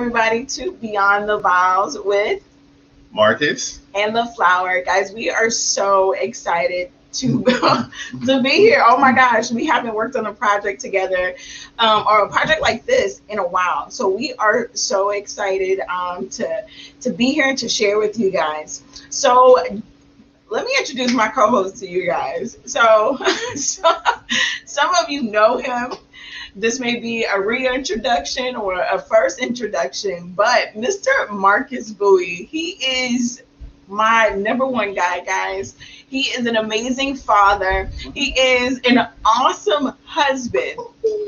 everybody to Beyond the Vows with Marcus. and the Flower. Guys, we are so excited to to be here. Oh my gosh, we haven't worked on a project together um, or a project like this in a while. So we are so excited um, to to be here and to share with you guys. So let me introduce my co-host to you guys. So, so some of you know him. This may be a reintroduction or a first introduction, but Mr. Marcus Bowie, he is my number one guy, guys. He is an amazing father. He is an awesome husband,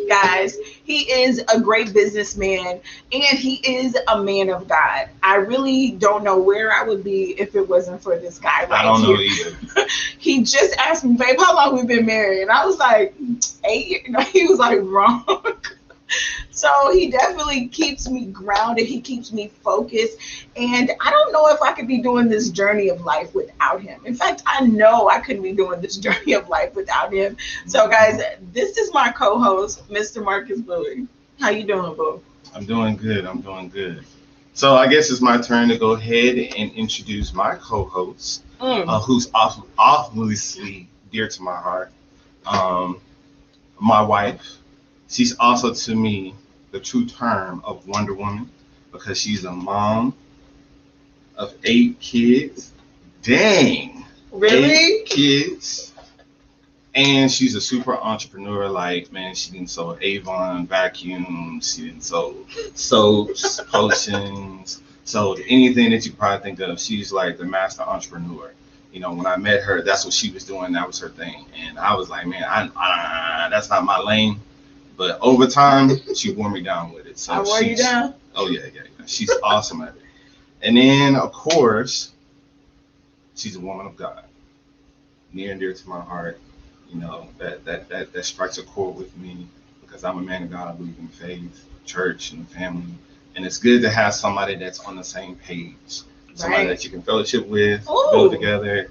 guys. He is a great businessman and he is a man of God. I really don't know where I would be if it wasn't for this guy right I don't know here either. he just asked me, babe, how long we've been married? And I was like, eight years. No, he was like, wrong. So he definitely keeps me grounded. He keeps me focused. And I don't know if I could be doing this journey of life without him. In fact, I know I couldn't be doing this journey of life without him. So guys, this is my co-host, Mr. Marcus Bowie. How you doing, Boo? I'm doing good. I'm doing good. So I guess it's my turn to go ahead and introduce my co-host, Mm. uh, who's off, obviously dear to my heart. Um, my wife. She's also to me the true term of Wonder Woman because she's a mom of eight kids. Dang. Really? eight kids. And she's a super entrepreneur. Like, man, she didn't sell Avon vacuums. She didn't sell soaps, potions, sold anything that you probably think of. She's like the master entrepreneur. You know, when I met her, that's what she was doing. That was her thing. And I was like, man, I, I that's not my lane. But over time, she wore me down with it. So I wore you down. Oh yeah, yeah, yeah. She's awesome at it. And then of course, she's a woman of God. Near and dear to my heart. You know, that that that that strikes a chord with me because I'm a man of God, I believe in faith, church, and family. And it's good to have somebody that's on the same page. Somebody Right. that you can fellowship with, Ooh. build together,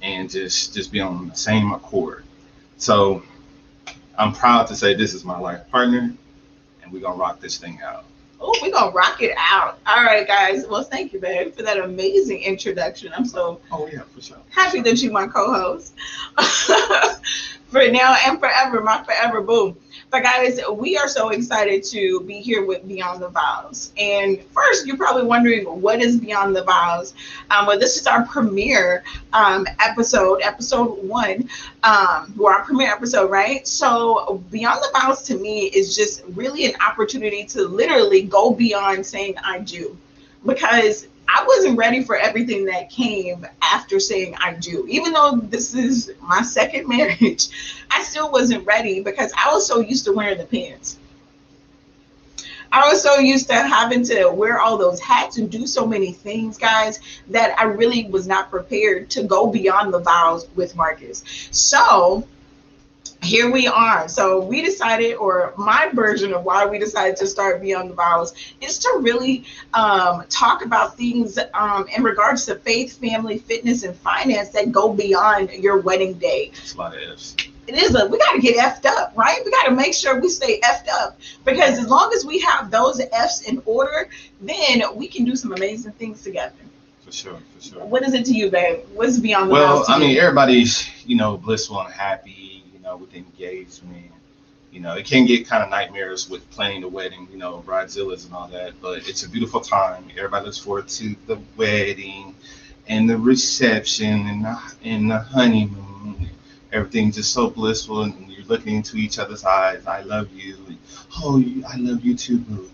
and just just be on the same accord. So I'm proud to say this is my life partner, and we're gonna rock this thing out. Oh, we're gonna rock it out. All right, guys. Well, thank you, babe, for that amazing introduction. I'm so Oh yeah, for sure. happy that you my co-host for now and forever, my forever boo. But guys, we are so excited to be here with Beyond the Vows. And first, you're probably wondering what is Beyond the Vows. Um, well, this is our premiere um, episode, episode one, um, or our premiere episode, right? So Beyond the Vows to me is just really an opportunity to literally go beyond saying I do, because I wasn't ready for everything that came after saying I do. Even though this is my second marriage, I still wasn't ready because I was so used to wearing the pants. I was so used to having to wear all those hats and do so many things, guys, that I really was not prepared to go beyond the vows with Marcus. So here we are. So we decided, or my version of why we decided to start Beyond the Vows is to really um, talk about things um, in regards to faith, family, fitness, and finance that go beyond your wedding day. It's a lot of F's. It is a we got to get effed up, right? We got to make sure we stay effed up because as long as we have those F's in order, then we can do some amazing things together. For sure, for sure. What is it to you, babe? What's Beyond the Well, Vows? to I mean, you? everybody's, you know, blissful and happy, know, with engagement. You know, it can get kind of nightmares with planning the wedding, you know, bridezillas and all that, but it's a beautiful time. Everybody looks forward to the wedding and the reception and the, and the honeymoon. Everything's just so blissful, and you're looking into each other's eyes. I love you. And, oh, I love you too, boo.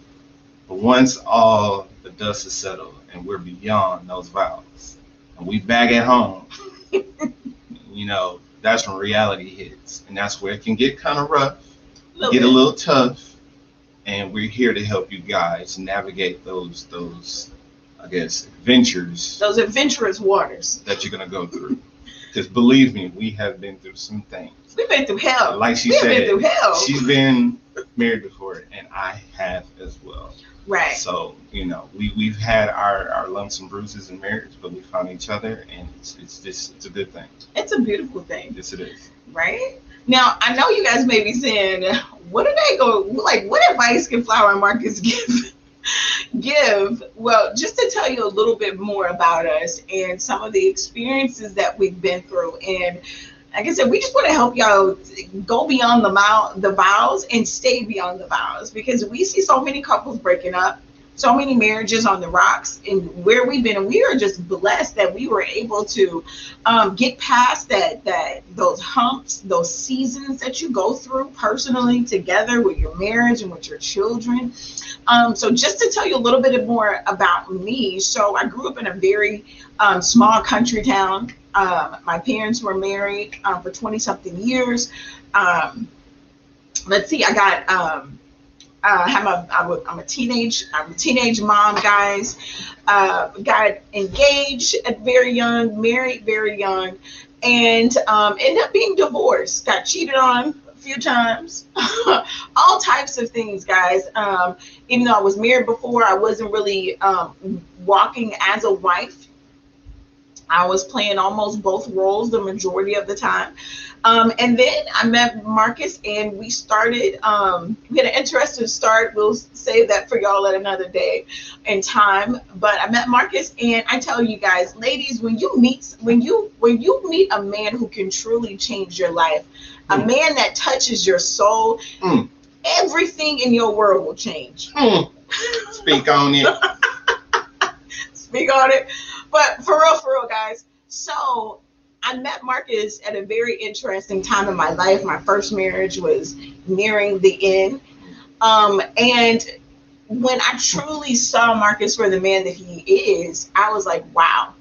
But once all the dust is settled and we're beyond those vows, and we back at home, you know, that's when reality hits. And that's where it can get kind of rough, Little get a little tough. And we're here to help you guys navigate those those I guess adventures those adventurous waters. that you're gonna go through. Because believe me, we have been through some things. We've been through hell. Like she We've said, been through hell. she's been married before, and I have as well. Right. So you know, we we've had our our lumps and bruises in marriage, but we found each other, and it's it's just it's a good thing. It's a beautiful thing, Yes, it is. right? Now, I know you guys may be saying, what do they go like? What advice can Flower and Marcus give? give well just to tell you a little bit more about us and some of the experiences that we've been through and like I said, we just want to help y'all go beyond the mile, the vows and stay beyond the vows because we see so many couples breaking up so many marriages on the rocks and where we've been and we are just blessed that we were able to um, get past that that those humps those seasons that you go through personally together with your marriage and with your children. Um, so just to tell you a little bit more about me so i grew up in a very um, small country town um, my parents were married uh, for 20 something years um, let's see i got um, uh, I'm a, I'm a, I'm a teenage I'm a teenage mom, guys. Uh, got engaged at very young, married very young, and um, ended up being divorced. Got cheated on a few times, all types of things, guys. Um, even though I was married before, I wasn't really um, walking as a wife. I was playing almost both roles the majority of the time. Um, and then I met Marcus and we started, um, we had an interesting start. We'll save that for y'all at another day and time. But I met Marcus and I tell you guys, ladies, when you meet, when you, when you meet a man who can truly change your life, mm. a man that touches your soul, mm. everything in your world will change. Mm. Speak on it. Speak on it. But for real, for real, guys. So I met Marcus at a very interesting time in my life. My first marriage was nearing the end. Um, and when I truly saw Marcus for the man that he is, I was like, wow,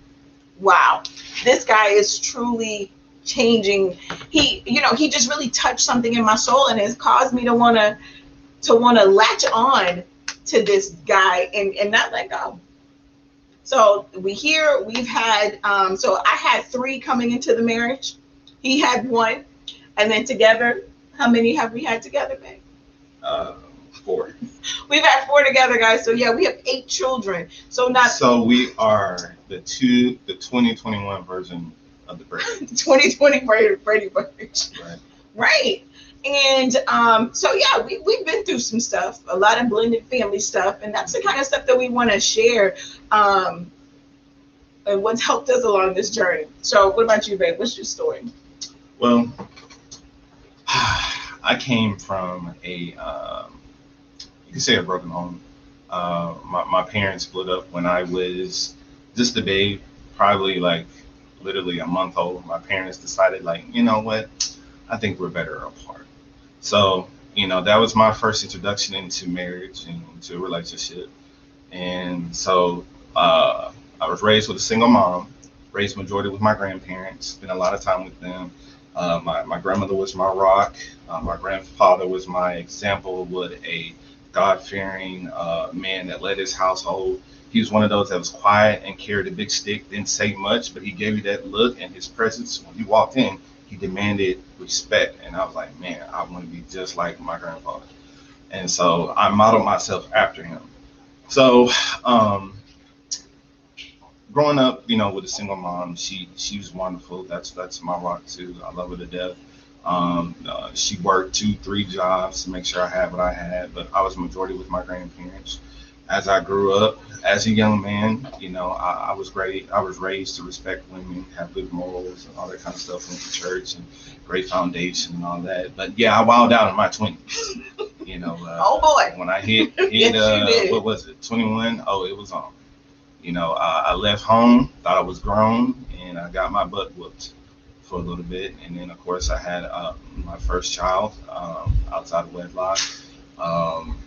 wow, this guy is truly changing. He, you know, he just really touched something in my soul and has caused me to want to, to latch on to this guy and, and not let go. So we here we've had um, so I had three coming into the marriage. He had one, and then together, how many have we had together, babe? Uh, four. We've had four together, guys. So yeah, we have eight children. So not. So we are the two, the 2021 version of the Brady. 2020 Brady Brady Bunch. Right. Right. And um, so yeah, we, we've been through some stuff, a lot of blended family stuff, and that's the kind of stuff that we want to share. Um, and what's helped us along this journey. So what about you, babe? What's your story? Well, I came from a um, you can say a broken home. Uh, my, my parents split up when I was just a babe, probably like literally a month old. My parents decided like, you know what, I think we're better apart. So, you know, that was my first introduction into marriage and into a relationship. And so uh, I was raised with a single mom, raised majority with my grandparents, spent a lot of time with them. Uh, my, my grandmother was my rock. Uh, my grandfather was my example what a God fearing uh, man that led his household. He was one of those that was quiet and carried a big stick, didn't say much, but he gave you that look and his presence when you walked in he demanded respect. And I was like, man, I want to be just like my grandfather. And so I modeled myself after him. So, um, growing up, you know, with a single mom, she she was wonderful. That's that's my rock too. I love her to death. Um, uh, she worked two, three jobs to make sure I had what I had, but I was majority with my grandparents. As I grew up, as a young man, you know, I, I, was great. I was raised to respect women, have good morals, and all that kind of stuff. Went to church and great foundation and all that. But yeah, I wilded out in my twenties. You know. Uh, oh boy. When I hit hit yes, uh, what was it? Twenty one. Oh, it was on. You know, uh, I left home, thought I was grown, and I got my butt whooped for a little bit. And then, of course, I had uh, my first child um, outside of wedlock. Um,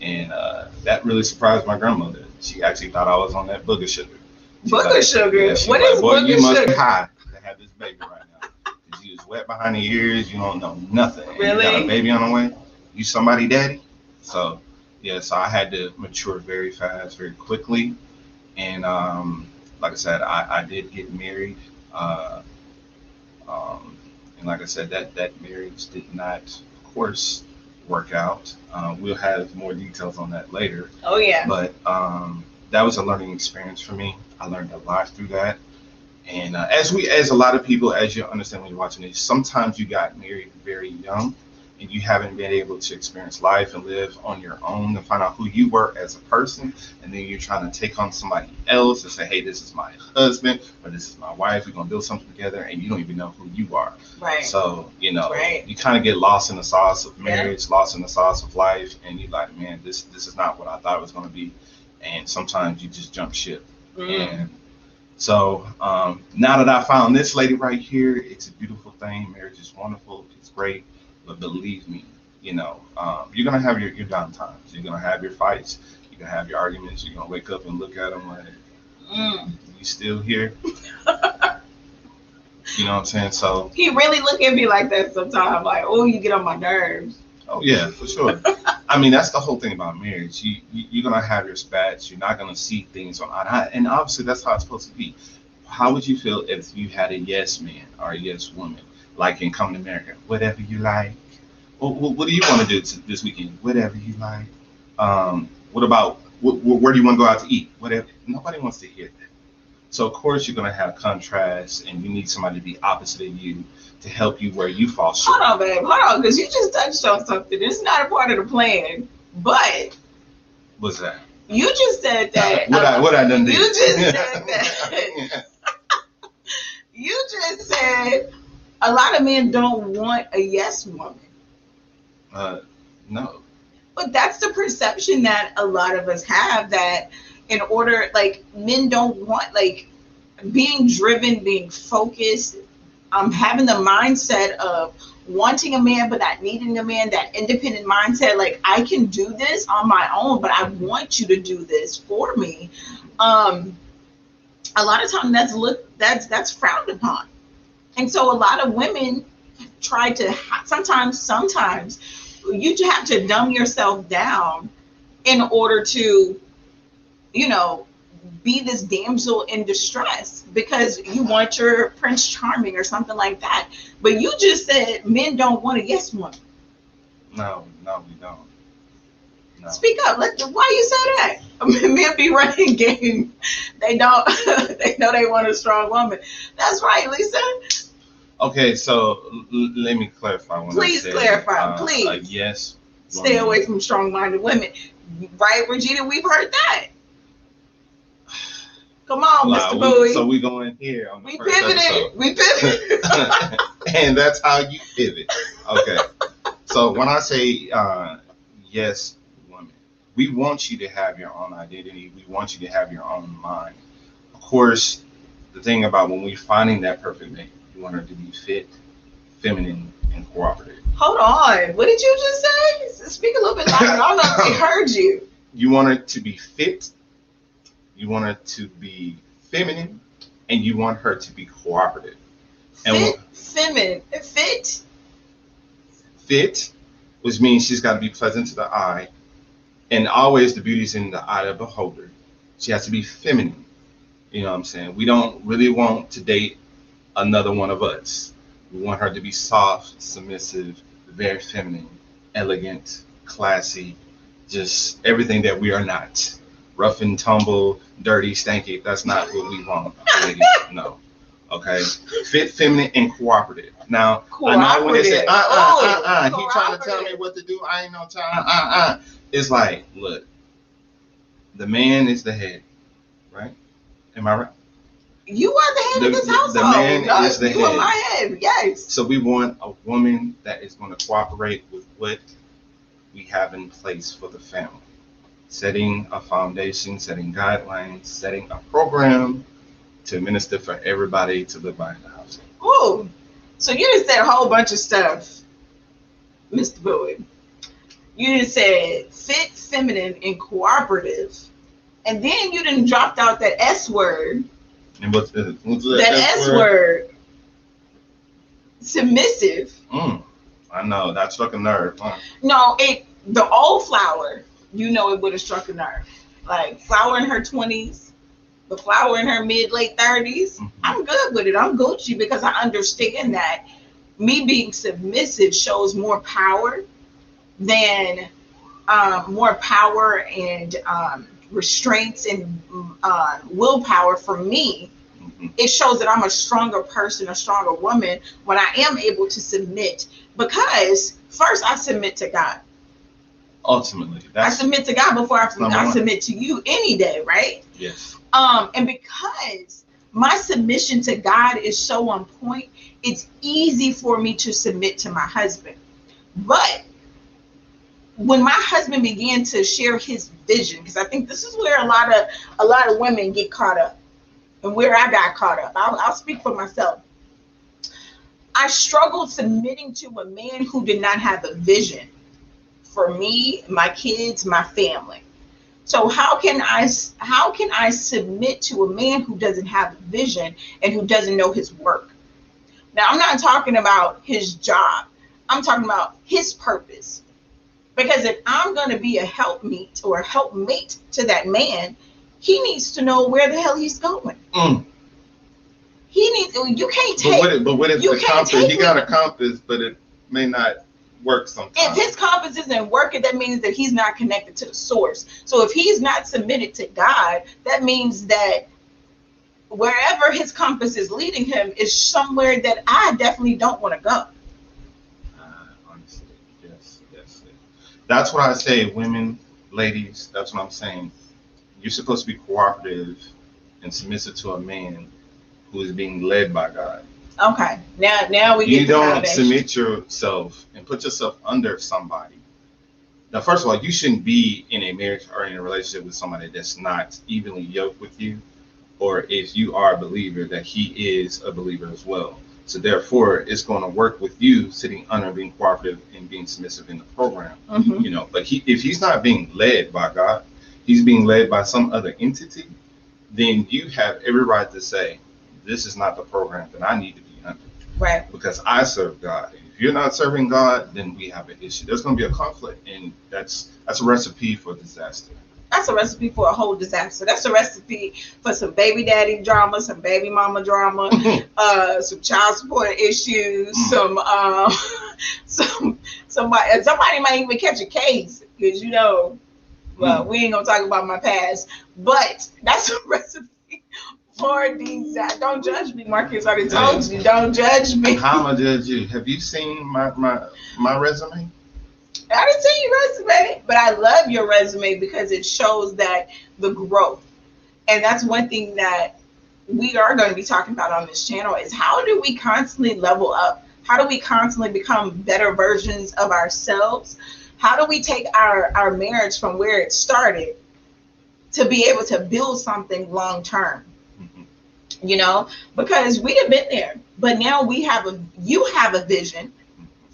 and uh, that really surprised my grandmother. She actually thought I was on that booger sugar. booger like, sugar? Yeah, what like, is Boy, booger you must sugar? be high to have this baby right now. You was wet behind the ears. You don't know nothing. Really? You got a baby on the way. You somebody daddy. So yeah, so I had to mature very fast, very quickly, and um, like I said, I, I did get married. Uh, um, and like I said, that that marriage did not, of course, work out. Uh, we'll have more details on that later. Oh yeah. But um, that was a learning experience for me. I learned a lot through that, And uh, as we, as a lot of people, as you understand when you're watching this, sometimes you got married very young, and you haven't been able to experience life and live on your own and find out who you were as a person, and then you're trying to take on somebody else and say, "Hey, this is my husband or this is my wife. We're gonna build something together," and you don't even know who you are. Right. So you know, Right. you kind of get lost in the sauce of Yeah. marriage, lost in the sauce of life, and you're like, "Man, this this is not what I thought it was gonna be," and sometimes you just jump ship. Mm. And so um, now that I found this lady right here, it's a beautiful thing. Marriage is wonderful. It's great. But believe me, you know, um, you're to have your, your down times. You're to have your fights. You're to have your arguments. You're to wake up and look at them like, Mm. you still here? you know what I'm saying? So, He really look at me like that sometimes. Like, oh, you get on my nerves. oh, yeah, for sure. I mean, that's the whole thing about marriage. You, you, you're going to have your spats. You're not to see things on, and and obviously that's how it's supposed to be. How would you feel if you had a yes man or a yes woman, like in Coming to America? Whatever you like. What, what, what do you want to do to, this weekend? Whatever you like. Um, what about wh- wh- where do you want to go out to eat? Whatever. Nobody wants to hear that. So of course you're going to have contrast, and you need somebody to be opposite of you to help you where you fall short. Hold on, babe. Hold on, because you just touched on something. It's not a part of the plan, but What's that? you just said that. what I what I done did? You just said that. you just said a lot of men don't want a yes woman. uh, no. But that's the perception that a lot of us have that in order like men don't want like being driven, being focused, um having the mindset of wanting a man but not needing a man, that independent mindset, like I can do this on my own, but I want you to do this for me. Um a lot of times that's look that's that's frowned upon. And so a lot of women try to sometimes sometimes you have to dumb yourself down in order to you know be this damsel in distress because you want your prince charming or something like that. But you just said men don't want a yes woman. No, no, we don't. No. speak up. Let why you say that? Men be running game. They don't they know they want a strong woman. That's right lisa Okay, so l- let me clarify. When Please said, clarify, uh, please. A yes. stay woman. away from strong-minded women right regina we've heard that come on mr we- bowie So we going in here we pivoted episode. we pivoted and that's how you pivot. Okay. so when I say uh, yes, woman, we want you to have your own identity. We want you to have your own mind. Of course, the thing about when we're finding that perfect mate, you want her to be fit, feminine, and cooperative. Hold on. What did you just say? Speak a little bit louder. I don't know if they heard you. You want her to be fit. You want her to be feminine, and you want her to be cooperative. And Fit, feminine, fit. fit, which means she's got to be pleasant to the eye, and always the beauty's in the eye of the beholder. She has to be feminine. You know what I'm saying? We don't really want to date another one of us. We want her to be soft, submissive, very feminine, elegant, classy, just everything that we are not. Rough and tumble, dirty, stanky. That's not what we want, ladies. No. Okay. Fit, feminine, and cooperative. Now, I know when they say, uh, uh, uh, uh, he trying to tell me what to do. I ain't no time. Uh, uh. It's like, look, the man is the head, right? Am I right? You are the head The- of this the household. man dog. is the you are head. my head. Yes. So we want a woman that is going to cooperate with what we have in place for the family. Setting a foundation, setting guidelines, setting a program to minister for everybody to live by in the house. Ooh. So you just said a whole bunch of stuff, Mr. Bowie. You just said fit, feminine, and cooperative. And then you didn't dropped out that S word. And what's the, what's the That S word. Submissive. Mm, I know that struck a nerve. Huh? No, it the old flower, you know it would have struck a nerve. Like flower in her twenties, the flower in her mid late 30s Mhm. I'm good with it. I'm Gucci because I understand that me being submissive shows more power than um, more power and um, restraints and uh, willpower for me Mhm. it shows that I'm a stronger person, a stronger woman when I am able to submit because first I submit to God. Ultimately, I submit to God before I, I submit to you any day, right? yes. Um, and because my submission to God is so on point, it's easy for me to submit to my husband. But when my husband began to share his vision, because I think this is where a lot of a lot of women get caught up, and where I got caught up. I'll, I'll speak for myself. I struggled submitting to a man who did not have a vision for me, my kids, my family. So how can I how can I submit to a man who doesn't have a vision and who doesn't know his work? Now I'm not talking about his job. I'm talking about his purpose. Because if I'm going to be a helpmeet or a helpmate to that man, he needs to know where the hell he's going. Mm. He needs you can't But take what if, but what if you the compass? He got a compass, but it may not work sometimes. if his compass isn't working, that means that he's not connected to the source. So if he's not submitted to God, that means that wherever his compass is leading him is somewhere that I definitely don't want to go. Ah, honestly, yes, yes. That's what I say, women, ladies. That's what I'm saying. You're supposed to be cooperative and submissive to a man who is being led by God. Okay, now now we You don't submit yourself and put yourself under somebody. Now, first of all, you shouldn't be in a marriage or in a relationship with somebody that's not evenly yoked with you, or if you are a believer, that he is a believer as well. So therefore, it's going to work with you sitting under, being cooperative, and being submissive in the program. Mhm. You know, but he, if he's not being led by God, he's being led by some other entity. Then you have every right to say, "This is not the program that I need to be under." Right. because I serve God. If you're not serving God, then we have an issue. There's going to be a conflict, and that's that's a recipe for disaster. That's a recipe for a whole disaster. That's a recipe for some baby daddy drama, some baby mama drama, uh, some child support issues, Mm. some um, some somebody somebody might even catch a case because you know, well, we ain't gonna talk about my past, but that's a recipe for disaster. Don't judge me, Marcus. I already told you, don't judge me. How am I judge you? Have you seen my my my resume? I didn't see your resume, but I love your resume because it shows that the growth. And that's one thing that we are going to be talking about on this channel is how do we constantly level up? How do we constantly become better versions of ourselves? How do we take our, our marriage from where it started to be able to build something long term? Mhm. You know, because we have been there, but now we have a you have a vision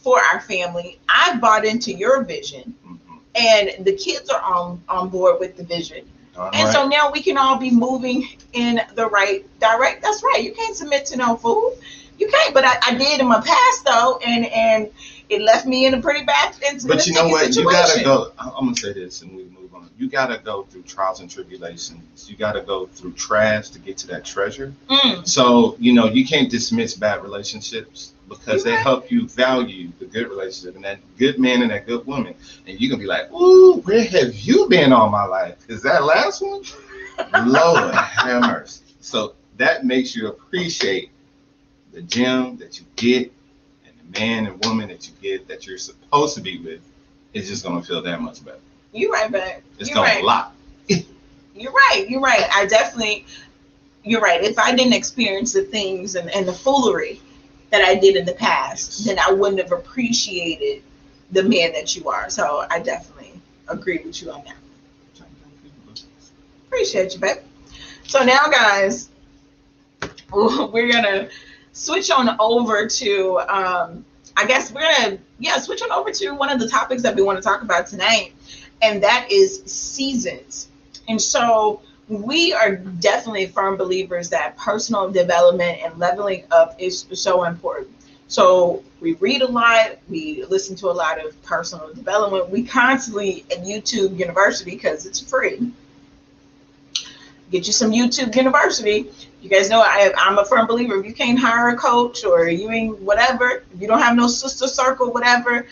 for our family. I bought into your vision, Mhm. and the kids are on on board with the vision. All And right. so now we can all be moving in the right direct. That's right. You can't submit to no fool. You can't. But I, I did in my past though, and and it left me in a pretty bad. In But you know what? You gotta go. I'm gonna say this, and we move on. You gotta go through trials and tribulations. You gotta go through trash to get to that treasure. Mm, So you know you can't dismiss bad relationships because they help you value the good relationship and that good man and that good woman. And you can be like, "Ooh, where have you been all my life? Is that last one? Lord have mercy." So that makes you appreciate the gem that you get and the man and woman that you get that you're supposed to be with. It's just gonna feel that much better. You're right, babe. It's gonna right. lock. You're right. You're right. I definitely. You're right. If I didn't experience the things and, and the foolery that I did in the past, then I wouldn't have appreciated the man that you are. So I definitely agree with you on that. Appreciate you, babe. So now, guys, we're gonna switch on over to. Um, I guess we're gonna yeah switch on over to one of the topics that we want to talk about tonight, and that is seasons. And so we are definitely firm believers that personal development and leveling up is so important. So we read a lot, we listen to a lot of personal development. We constantly at YouTube University because it's free. Get you some YouTube University. You guys know I, I'm a firm believer. If you can't hire a coach or you ain't whatever, you don't have no sister circle, whatever,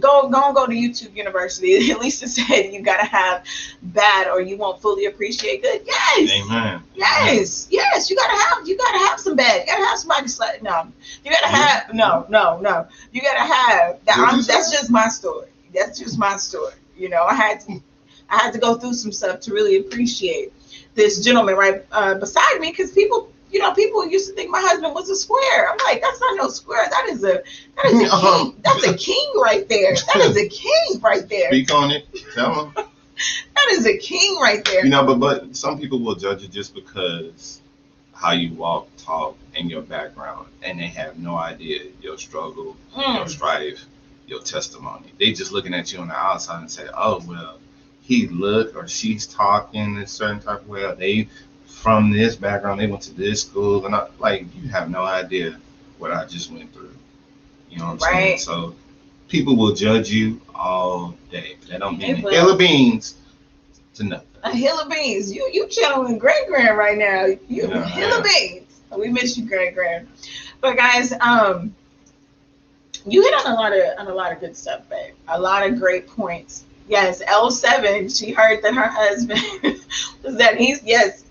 go go go to YouTube University. At least it said you gotta have bad or you won't fully appreciate good. Yes. Amen. Yes, yes, you gotta have you gotta have some bad. You gotta have somebody slut. No, you gotta have no, no, no. You gotta have that. I'm, that's just my story. That's just my story. You know, I had to, I had to go through some stuff to really appreciate this gentleman right uh, beside me because people, you know, people used to think my husband was a square. I'm like, that's not no square. That is a that is a Um, king. That's a king right there. That is a king right there. Speak on it. Tell them. That is a king right there. You know, but but some people will judge you just because how you walk, talk, and your background, and they have no idea your struggle, your Mm, strife, your testimony. They just looking at you on the outside and say, "Oh well, he look or she's talking a certain type of way. Or they from this background, they went to this school, and I, like you have no idea what I just went through. You know what I'm saying? So people will judge you all day. That don't mean a hill of beans to nothing. a hill of beans. You you channeling Grand Grand right now. You a hill of beans. We miss you, Grand Grand. But guys, um, you hit on a lot of on a lot of good stuff, babe. A lot of great points. Yes, L seven. She heard that her husband was that he's yes.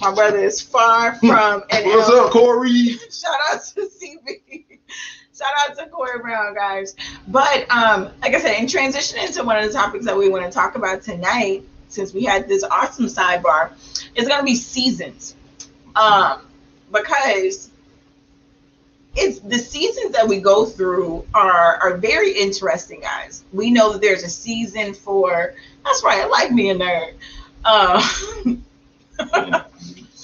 My brother is far from an What's up, Corey? Shout out to CB. Shout out to Corey Brown, guys. But um, like I said, in transition into one of the topics that we want to talk about tonight, since we had this awesome sidebar, it's going to be seasons. Um, because it's the seasons that we go through are are very interesting, guys. We know that there's a season for. That's right. I like being a nerd. Uh, you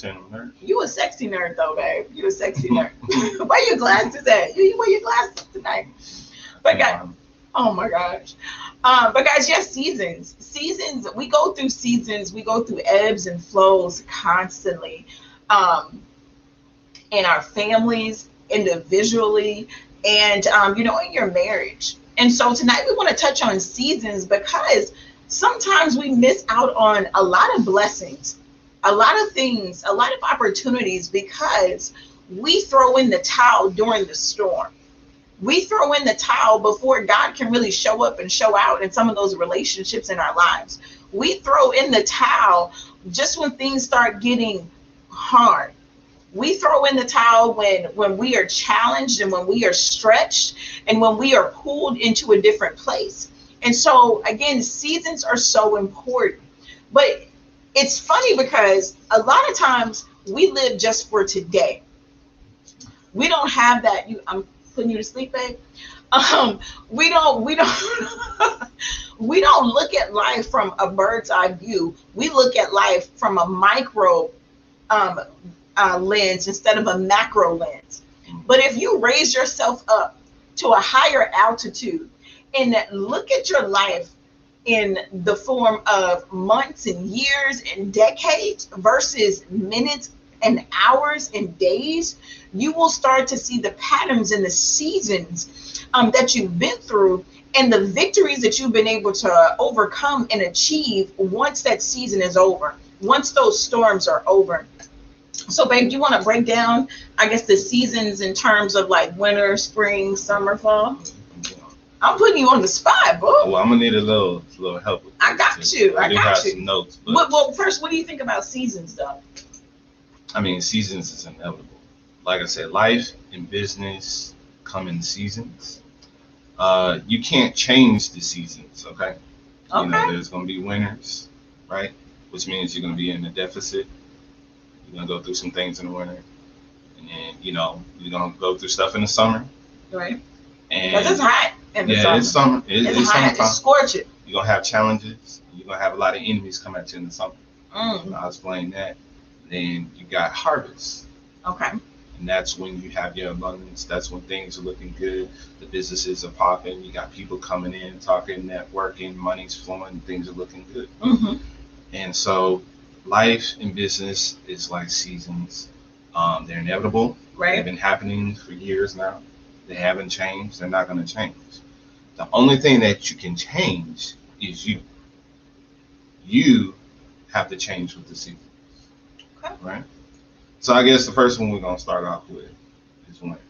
them. You a sexy nerd though, babe. You a sexy nerd. Where your glasses at? You, you wear your glasses tonight. But guys, oh my gosh. Um, but guys, yes, seasons. Seasons, we go through seasons, we go through ebbs and flows constantly. Um, in our families, individually, and um, you know, in your marriage. And so tonight we want to touch on seasons because sometimes we miss out on a lot of blessings, a lot of things, a lot of opportunities because we throw in the towel during the storm. We throw in the towel before God can really show up and show out in some of those relationships in our lives. We throw in the towel just when things start getting hard. We throw in the towel when when we are challenged and when we are stretched and when we are pulled into a different place. And so again, seasons are so important. But it's funny because a lot of times we live just for today. We don't have that. You, I'm putting you to sleep, babe. Um, we don't. We don't. we don't look at life from a bird's eye view. We look at life from a micro um, uh, lens instead of a macro lens. But if you raise yourself up to a higher altitude and look at your life in the form of months and years and decades versus minutes and hours and days, you will start to see the patterns and the seasons um, that you've been through and the victories that you've been able to overcome and achieve once that season is over, once those storms are over. So, babe, do you want to break down, I guess, the seasons in terms of like winter, spring, summer, fall? I'm putting you on the spot, boo. Well, I'm gonna need a little, little help. With I got you. I do got have you. some notes, but Well, well, first, what do you think about seasons, though? I mean, seasons is inevitable. Like I said, life and business come in seasons. Uh, you can't change the seasons, okay? okay? You know, there's gonna be winters, right? Which means you're gonna be in a deficit. You're gonna go through some things in the winter, and then you know you're gonna go through stuff in the summer. Right. And Because it's hot in the yeah, summer. it's summer. It, it's, it's hot. summertime. It's scorching. You're gonna have challenges. You're gonna have a lot of enemies come at you in the summer. Mm, I'll explain that. Then you got harvest. okay. And that's when you have your abundance. That's when things are looking good. The businesses are popping. You got people coming in, talking, networking, money's flowing, things are looking good. hmm And so life and business is like seasons. Um, they're inevitable. Right. They've been happening for years now. They haven't changed. They're not going to change. The only thing that you can change is you. You have to change with the seasons. Okay. Right? So I guess the first one we're going to start off with is winter.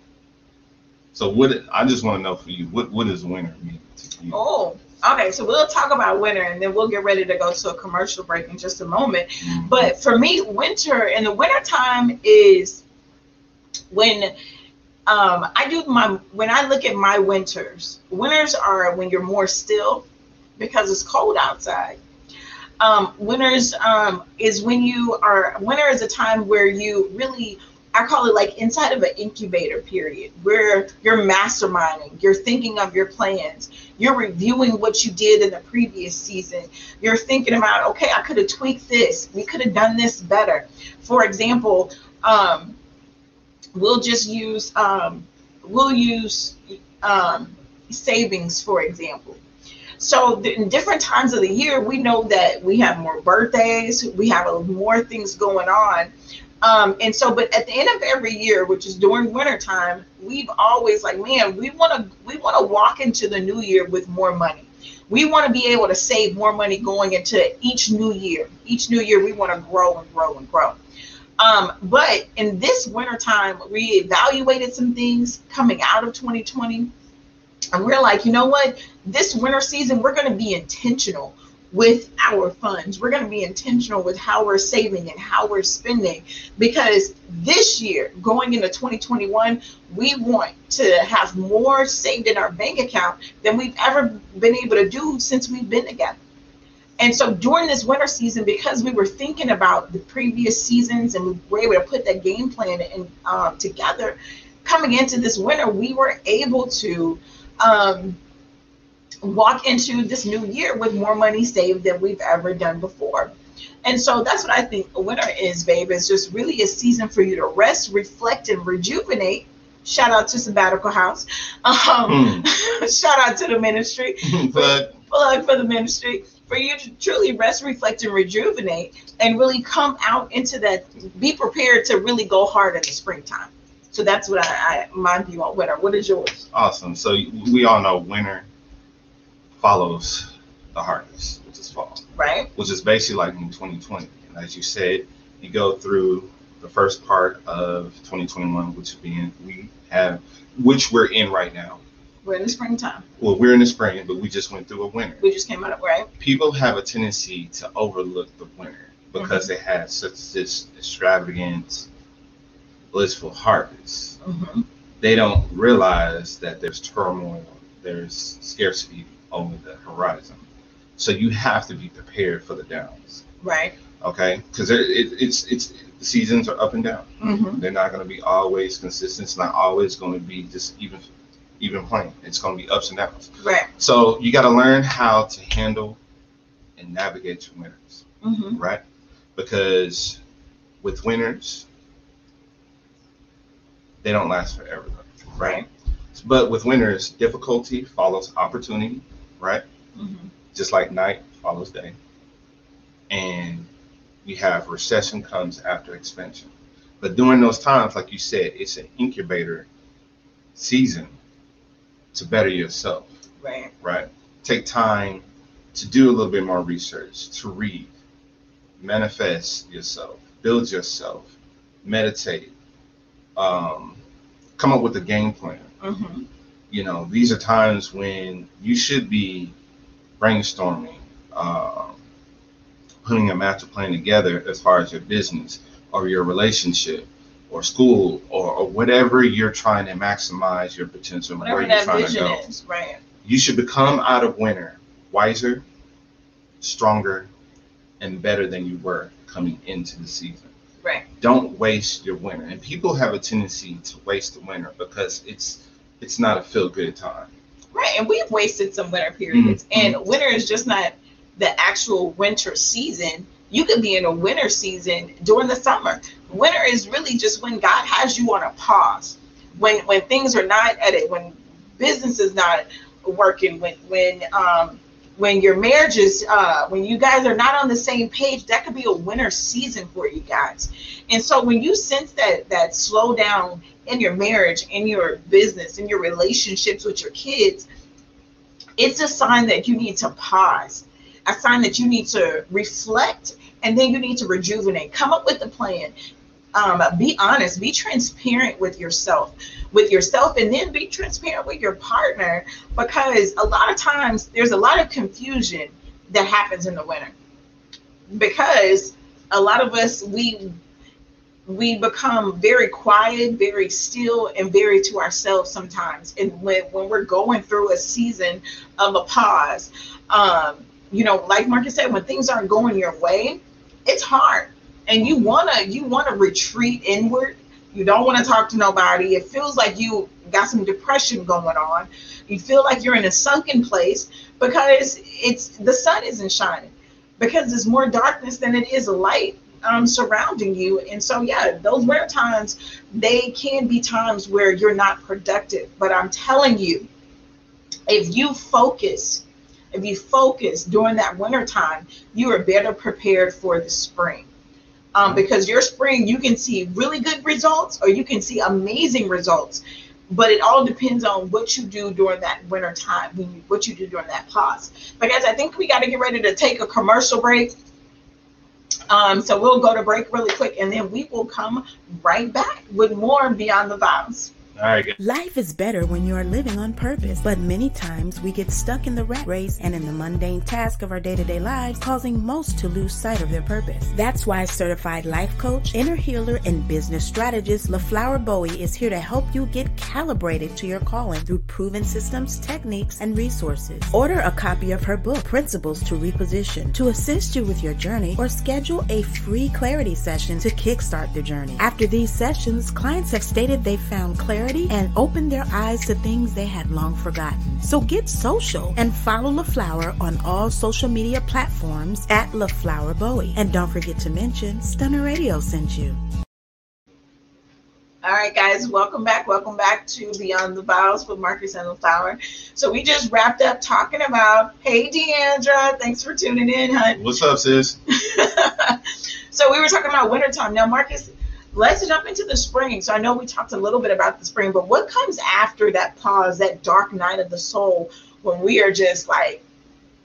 So what I just want to know for you, what what does winter mean to you? Oh, okay. So we'll talk about winter and then we'll get ready to go to a commercial break in just a moment. Mhm. But for me, winter in the winter time is when um, I do my when I look at my winters. Winters are when you're more still because it's cold outside. Um, winters um, is when you are winter is a time where you really I call it like inside of an incubator period where you're masterminding, you're thinking of your plans, you're reviewing what you did in the previous season. You're thinking about, okay, I could have tweaked this, we could have done this better. For example, um, we'll just use um, we'll use um, savings for example. So in different times of the year, we know that we have more birthdays, we have more things going on. Um, and so, but at the end of every year, which is during winter time, we've always like, man, we want to we want to walk into the new year with more money. We want to be able to save more money going into each new year. Each new year, we want to grow and grow and grow. Um, but in this winter time, we evaluated some things coming out of 2020, and we're like, you know what? This winter season, we're going to be intentional with our funds. We're going to be intentional with how we're saving and how we're spending because this year, going into 2021, we want to have more saved in our bank account than we've ever been able to do since we've been together. And so during this winter season, because we were thinking about the previous seasons and we were able to put that game plan in, um, together, coming into this winter, we were able to um, walk into this new year with more money saved than we've ever done before. And so that's what I think a winter is, babe. It's just really a season for you to rest, reflect, and rejuvenate. Shout out to Sabbatical House. Um, shout out to the ministry. but Plug for the ministry. For you to truly rest, reflect, and rejuvenate, and really come out into that. Be prepared to really go hard in the springtime. So that's what I, I my view on winter. What is yours? awesome. So we all know winter follows the harvest, which is fall. Right? which is basically like in 2020. And as you said, you go through the first part of 2021, which being we have, which we're in right now. We're in the springtime. Well, we're in the spring, but we just went through a winter. We just came out of right. People have a tendency to overlook the winter because they had such this extravagant, blissful harvest. Mm-hmm. They don't realize that there's turmoil, there's scarcity over the horizon. So you have to be prepared for the downs. Right. okay because it, it's it's the seasons are up and down Mm-hmm. they're not going to be always consistent it's not always going to be just even even playing it's going to be ups and downs Right. so you got to learn how to handle and navigate your winners, Mm-hmm. right because with winners, they don't last forever though, right but with winners, difficulty follows opportunity right Mm-hmm. just like night follows day. And you have recession comes after expansion. But during those times, like you said, it's an incubator season to better yourself, Right. right? Take time to do a little bit more research, to read, manifest yourself, build yourself, meditate, um, come up with a game plan Mm-hmm. you know, these are times when you should be brainstorming, um, putting a master plan together as far as your business or your relationship or school or, or whatever you're trying to maximize your potential, Whatever where you're trying to go. is. Right. You should become out of winter wiser, stronger, and better than you were coming into the season. Right. Don't waste your winter. And people have a tendency to waste the winter because it's it's not a feel good time. Right. And we've wasted some winter periods. Mhm. And winter is just not the actual winter season. You could be in a winter season during the summer. Winter is really just when God has you on a pause. When when things are not at it, when business is not working, when when um when your marriage is uh when you guys are not on the same page, that could be a winter season for you guys. And so when you sense that that slowdown in your marriage, in your business, in your relationships with your kids, it's a sign that you need to pause, a sign that you need to reflect, and then you need to rejuvenate. Come up with a plan. um, be honest, be transparent with yourself, with yourself, and then be transparent with your partner because a lot of times there's a lot of confusion that happens in the winter because a lot of us we we become very quiet, very still, and very to ourselves sometimes. And when, when we're going through a season of a pause, um, you know, like Marcus said, when things aren't going your way, it's hard. And you wanna you wanna retreat inward. You don't want to talk to nobody. It feels like you got some depression going on. You feel like you're in a sunken place because it's the sun isn't shining because there's more darkness than it is light um, surrounding you. And so, yeah, those rare times, they can be times where you're not productive. But I'm telling you, if you focus, if you focus during that winter time, you are better prepared for the spring. Um, mm-hmm. because your spring, you can see really good results or you can see amazing results. But it all depends on what you do during that winter time, when you, what you do during that pause. But guys, I think we got to get ready to take a commercial break. Um, so we'll go to break really quick and then we will come right back with more Beyond the Vows. Life is better when you are living on purpose, but many times we get stuck in the rat race and in the mundane task of our day to day lives, causing most to lose sight of their purpose. That's why certified life coach, inner healer, and business strategist LaFlower Bowie is here to help you get calibrated to your calling through proven systems, techniques, and resources. Order a copy of her book, Principles to Reposition, to assist you with your journey, or schedule a free clarity session to kickstart the journey. After these sessions, clients have stated they found clarity clarity and open their eyes to things they had long forgotten. So get social and follow LaFlower on all social media platforms at LaFlower Bowie. And don't forget to mention Stunner Radio sent you. All right, guys, welcome back. Welcome back to Beyond the Vows with Marcus and LaFlower. So we just wrapped up talking about, hey, Deandra, thanks for tuning in, hun. What's up, sis? so we were talking about wintertime. Now, Marcus, let's jump into the spring. So I know we talked a little bit about the spring, but what comes after that pause, that dark night of the soul, when we are just like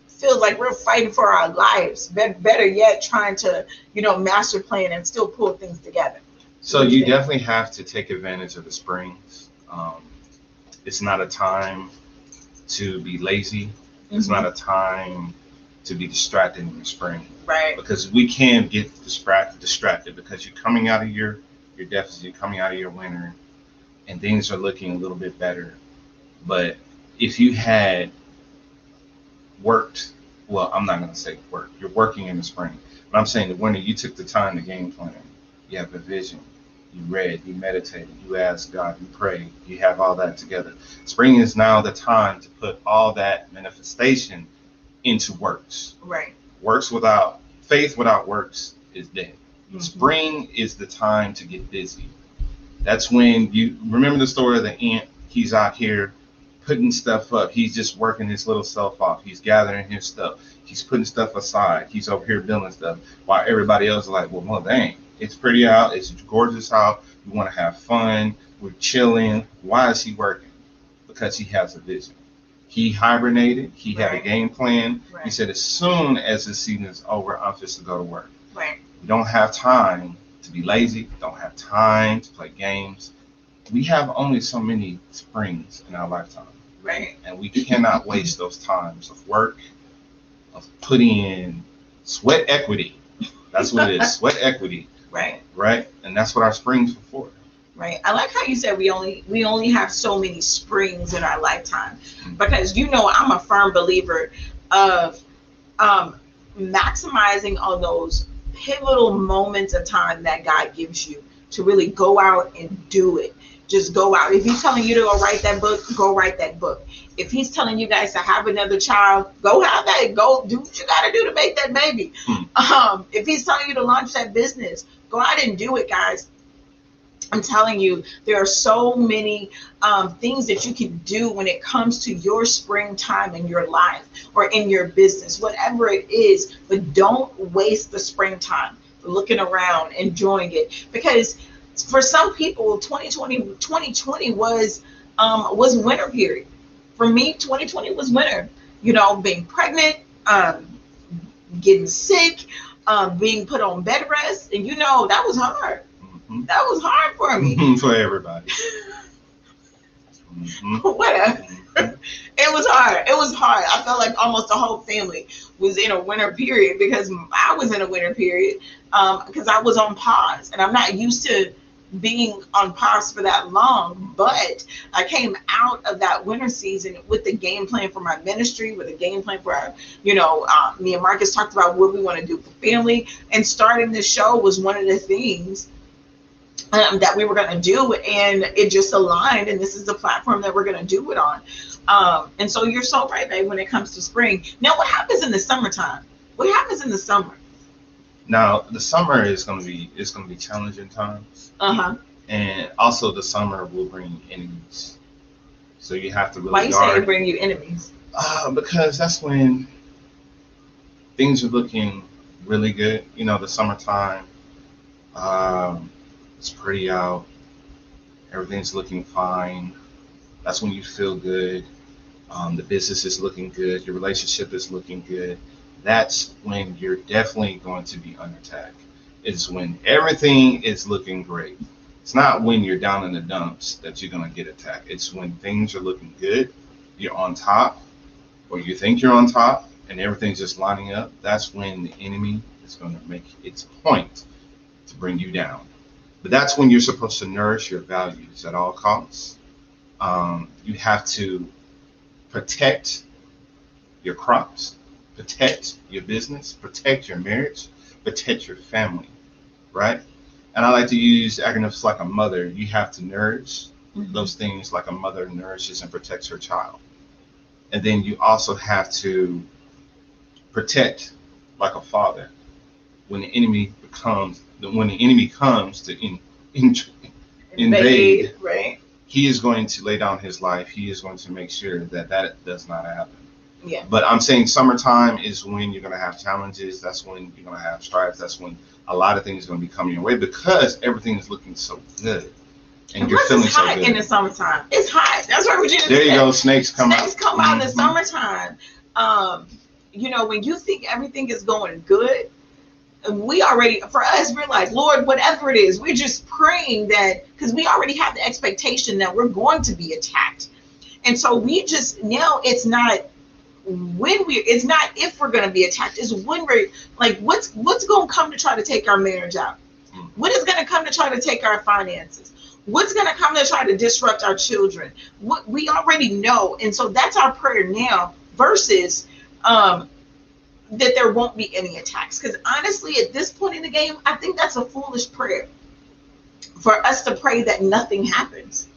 feels like we're fighting for our lives. Better yet, trying to you know master plan and still pull things together. So you definitely have to take advantage of the springs. Um, it's not a time to be lazy. It's mm-hmm. not a time to be distracted in the spring. Right. Because we can get distracted, distracted because you're coming out of your your deficit, you're coming out of your winter, and things are looking a little bit better. But if you had worked, well, I'm not going to say work. You're working in the spring, but I'm saying the winter. You took the time to game plan. You have a vision. You read. You meditated. You asked God. You prayed. You have all that together. Spring is now the time to put all that manifestation into works. Right. Works without faith without works is dead. Mm-hmm. Spring is the time to get busy. That's when you remember the story of the ant. He's out here putting stuff up. He's just working his little self off. He's gathering his stuff. He's putting stuff aside. He's over here building stuff while everybody else is like, well, well, dang, it's pretty out. It's gorgeous out. We want to have fun. We're chilling. Why is he working? Because he has a vision. He hibernated. He right. had a game plan. Right. He said, as soon as the season is over, I'm just to go to work. Right. We don't have time to be lazy. Don't have time to play games. We have only so many springs in our lifetime. Right. And we cannot waste those times of work, of putting in sweat equity. That's what it is, sweat equity. Right. Right. And that's what our springs are for right? I like how you said we only we only have so many springs in our lifetime. Because you know i'm a firm believer of um maximizing on those pivotal moments of time that god gives you to really go out and do it. Just go out. If he's telling you to go write that book go write that book. If he's telling you guys to have another child go have that. Go do what you got to do to make that baby. Hmm. um if he's telling you to launch that business go out and do it guys I'm telling you, there are so many um, things that you can do when it comes to your springtime in your life or in your business, whatever it is. But don't waste the springtime looking around, enjoying it. Because for some people, 2020, 2020 was um, was winter period. For me, 2020 was winter. You know, being pregnant, um, getting sick, um, being put on bed rest, and you know that was hard Mhm. That was hard for me. Mhm, For everybody. Mhm, Whatever. It was hard. It was hard. I felt like almost the whole family was in a winter period because I was in a winter period because I was on pause and I'm not used to being on pause for that long. But I came out of that winter season with the game plan for my ministry, with a game plan for our, you know, uh, me and Marcus talked about what we want to do for family, and starting this show was one of the things um, that we were going to do, and it just aligned. And this is the platform that we're going to do it on. Um, and so you're so right, babe, when it comes to spring. Now, what happens in the summertime? What happens in the summer? Now the summer is gonna be it's gonna be challenging times, Uh huh. and also the summer will bring enemies. So you have to really Why you say it bring you enemies? Uh, because that's when things are looking really good. You know, the summertime, um, it's pretty out. Everything's looking fine. That's when you feel good. Um, the business is looking good. Your relationship is looking good. That's when you're definitely going to be under attack. It's when everything is looking great. It's not when you're down in the dumps that you're going to get attacked. It's when things are looking good, you're on top, or you think you're on top and everything's just lining up, that's when the enemy is going to make its point to bring you down. But that's when you're supposed to nourish your values at all costs. Um, you have to protect your crops, protect your business, protect your marriage, protect your family, right? And I like to use acronyms like a mother. You have to nourish those things like a mother nourishes and protects her child. And then you also have to protect like a father when the enemy becomes when the enemy comes to in, in, invade. right? he is going to lay down his life he is going to make sure that that does not happen Yeah. but i'm saying summertime is when you're going to have challenges that's when you're going to have strife that's when a lot of things are going to be coming your way because everything is looking so good and, And you're feeling it's so hot good in the summertime. It's hot. That's what Regina there you said. go snakes come out. Snakes out come out in the Mhm. summertime. Um, you know, when you think everything is going good, we already, for us, we're like, Lord, whatever it is, we're just praying that because we already have the expectation that we're going to be attacked. And so we just now it's not when we it's not if we're going to be attacked it's when we're like what's what's going to come to try to take our marriage out Mm. what is going to come to try to take our finances what's going to come to try to disrupt our children what we already know and so that's our prayer now versus um that there won't be any attacks. Because honestly at this point in the game i think that's a foolish prayer for us to pray that nothing happens.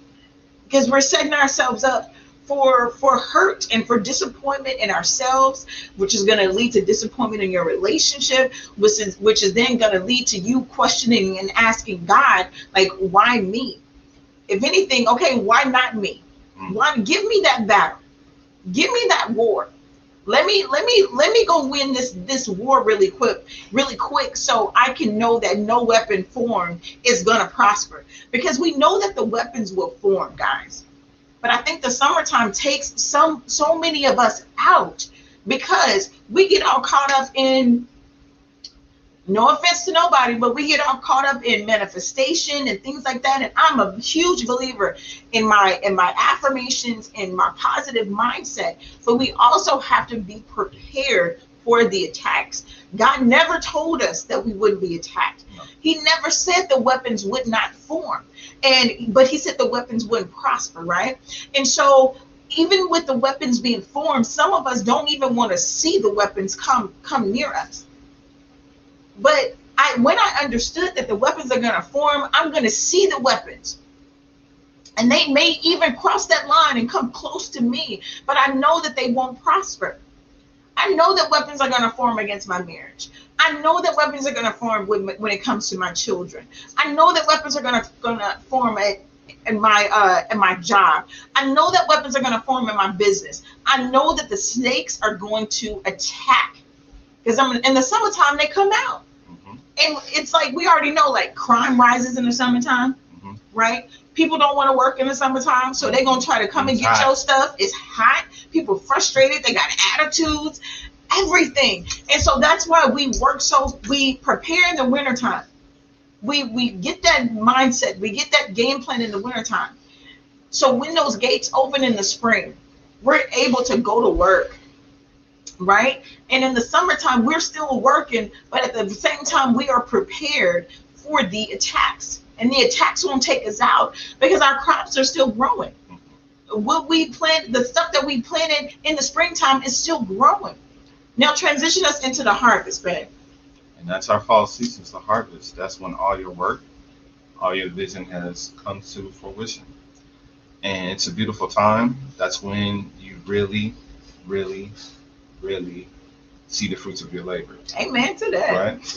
Because we're setting ourselves up for for hurt and for disappointment in ourselves which is going to lead to disappointment in your relationship which is which is then going to lead to you questioning and asking god like why me? If anything okay why not me? Mm. why give me that battle. Give me that war let me let me let me go win this this war really quick really quick so i can know that no weapon formed is going to prosper. Because we know that the weapons will form guys. But i think the summertime takes some so many of us out because we get all caught up in no offense to nobody but we get all caught up in manifestation and things like that. And i'm a huge believer in my in my affirmations in my positive mindset but we also have to be prepared for the attacks. God never told us that we wouldn't be attacked. He never said the weapons would not form. And but he said the weapons wouldn't prosper right? And so even with the weapons being formed some of us don't even want to see the weapons come come near us but I when I understood that the weapons are gonna form, I'm gonna see the weapons. And they may even cross that line and come close to me, but I know that they won't prosper. I know that weapons are gonna form against my marriage. I know that weapons are gonna form when, when it comes to my children. I know that weapons are gonna gonna form at in my uh in my job. I know that weapons are gonna form in my business. I know that the snakes are going to attack because I'm in the summertime they come out. Mhm. and it's like we already know like crime rises in the summertime Mhm. right? People don't want to work in the summertime so they're going to try to come and get hot. your stuff. It's hot. People frustrated. They got attitudes. Everything. And so that's why we work so we prepare in the wintertime. We we get that mindset, we get that game plan in the wintertime. So when those gates open in the spring, we're able to go to work, right? And in the summertime, we're still working, but at the same time, we are prepared for the attacks. And the attacks won't take us out because our crops are still growing. Mm-hmm. What we plant, the stuff that we planted in the springtime is still growing. Now transition us into the harvest, babe. And that's our fall season, it's the harvest. That's when all your work, all your vision has come to fruition. And it's a beautiful time. That's when you really, really, really see the fruits of your labor. Amen to that. Right?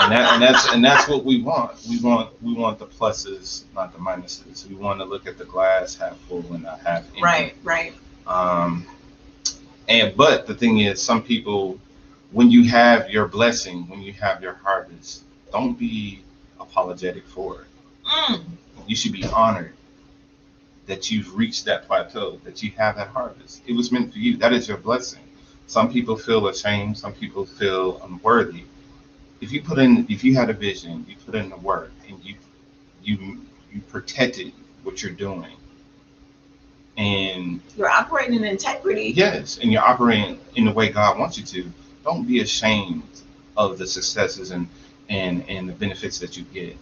And that and that's and that's what we want. We want we want the pluses, not the minuses. We want to look at the glass half full and not half empty. Right, right. Um, and but the thing is, some people, when you have your blessing, when you have your harvest, don't be apologetic for it. Mm, You should be honored that you've reached that plateau, that you have that harvest. It was meant for you. That is your blessing. Some people feel ashamed. Some people feel unworthy. If you put in, if you had a vision, you put in the work, and you, you, you protected what you're doing, and you're operating in integrity. Yes, and you're operating in the way God wants you to. Don't be ashamed of the successes and and and the benefits that you get.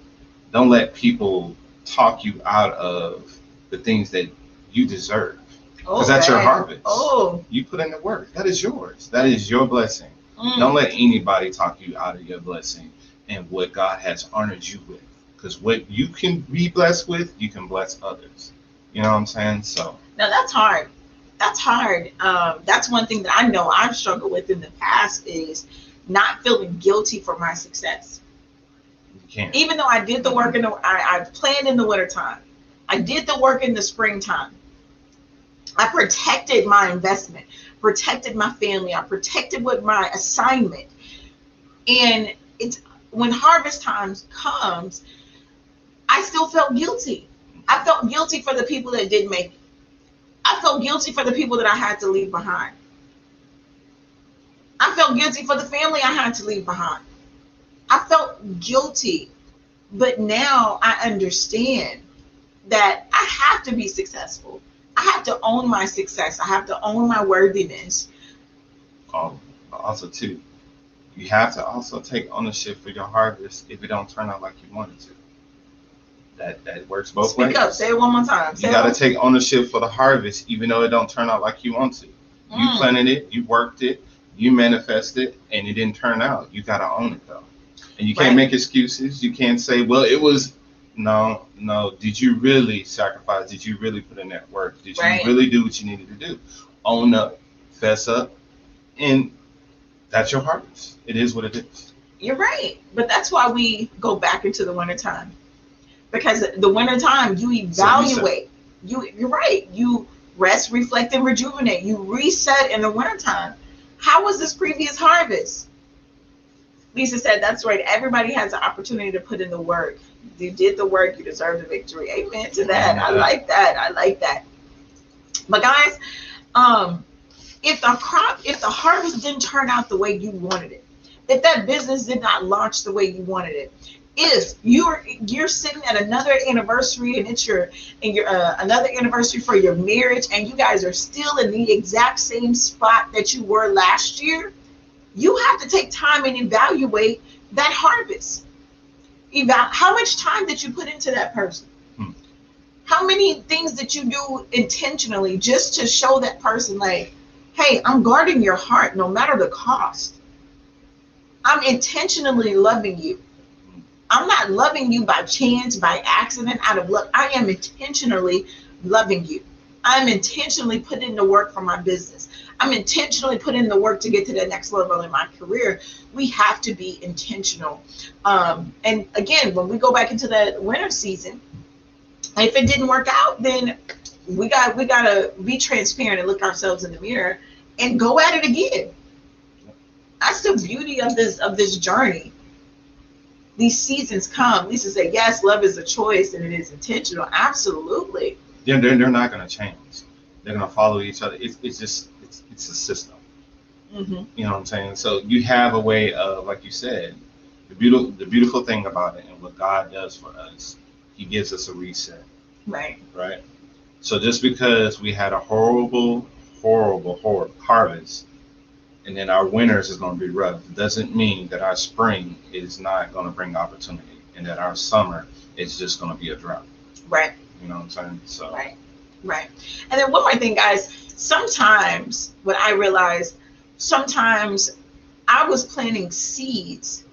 Don't let people talk you out of the things that you deserve. Because that's your harvest. Oh. You put in the work. That is yours. That is your blessing. mm. Don't let anybody talk you out of your blessing and what God has honored you with. Because what you can be blessed with, you can bless others. You know what I'm saying? So Now that's hard. That's hard. Um, that's one thing that I know I've struggled with in the past is not feeling guilty for my success. can't. Even though I did the work in the, I, I planned in the wintertime. I did the work in the springtime. I protected my investment, protected my family, I protected what my assignment. And it's when harvest times comes, I still felt guilty. I felt guilty for the people that didn't make it. I felt guilty for the people that I had to leave behind. I felt guilty for the family I had to leave behind. I felt guilty. But now I understand that I have to be successful. I have to own my success. I have to own my worthiness. um, also too, you have to also take ownership for your harvest if it don't turn out like you wanted to. That that works both Speak ways. up. Say it one more time. Say You gotta take ownership for the harvest, even though it don't turn out like you want to. You Mm. planted it, you worked it, you manifested, and it didn't turn out. You gotta own it though, and you can't Right. make excuses. You can't say, "Well, it was." No, no. Did you really sacrifice? Did you really put in that work? Did you Right. really do what you needed to do? Own up, fess up, and that's your harvest. It is what it is. You're right. But that's why we go back into the wintertime. Because the wintertime, you evaluate. You you're right. You rest, reflect, and rejuvenate. You reset in the wintertime. How was this previous harvest? Lisa said, that's right. Everybody has an opportunity to put in the work. You did the work, you deserve the victory. Amen to that. I like that. I like that. But guys, um, if the crop, if the harvest didn't turn out the way you wanted it, if that business did not launch the way you wanted it, if you're you're sitting at another anniversary and it's your and your uh, another anniversary for your marriage and you guys are still in the exact same spot that you were last year, you have to take time and evaluate that harvest. Eval how much time did you put into that person? Hmm. How many things did you do intentionally just to show that person like, hey, I'm guarding your heart no matter the cost. I'm intentionally loving you. I'm not loving you by chance, by accident, out of love. I am intentionally loving you. I'm intentionally putting in the work for my business. I'm intentionally putting the work to get to the next level in my career. We have to be intentional. Um, and again, when we go back into the winter season, if it didn't work out, then we got we gotta be transparent and look ourselves in the mirror and go at it again. That's the beauty of this of this journey. These seasons come. Lisa said, yes, love is a choice and it is intentional. Absolutely. They're, they're, they're not going to change. They're going to follow each other. It's, it's just, it's, it's a system. hmm You know what I'm saying? So you have a way of, like you said, The beautiful, the beautiful thing about it, and what God does for us, He gives us a reset, Right. right? So just because we had a horrible, horrible, horrible harvest, and then our winters is going to be rough, doesn't mean that our spring is not going to bring opportunity, and that our summer is just going to be a drought. Right. You know what I'm saying? So Right. Right. And then one more thing, guys. Sometimes what I realized, sometimes I was planting seeds.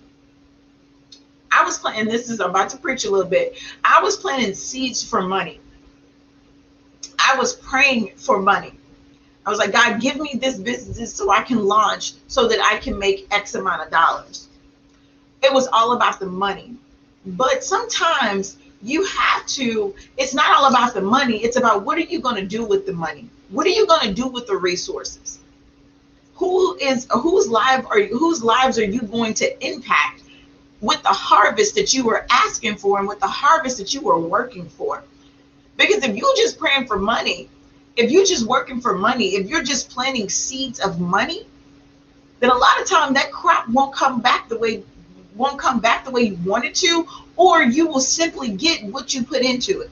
I was planting, this is I'm about to preach a little bit. I was planting seeds for money. I was praying for money. I was like, God, give me this business so I can launch so that I can make X amount of dollars. It was all about the money. But sometimes you have to, it's not all about the money, it's about what are you going to do with the money? What are you going to do with the resources? Who is whose life are you, whose lives are you going to impact with the harvest that you were asking for and with the harvest that you were working for? Because if you're just praying for money, if you're just working for money, if you're just planting seeds of money, then a lot of time that crop won't come back the way won't come back the way you want it to, or you will simply get what you put into it.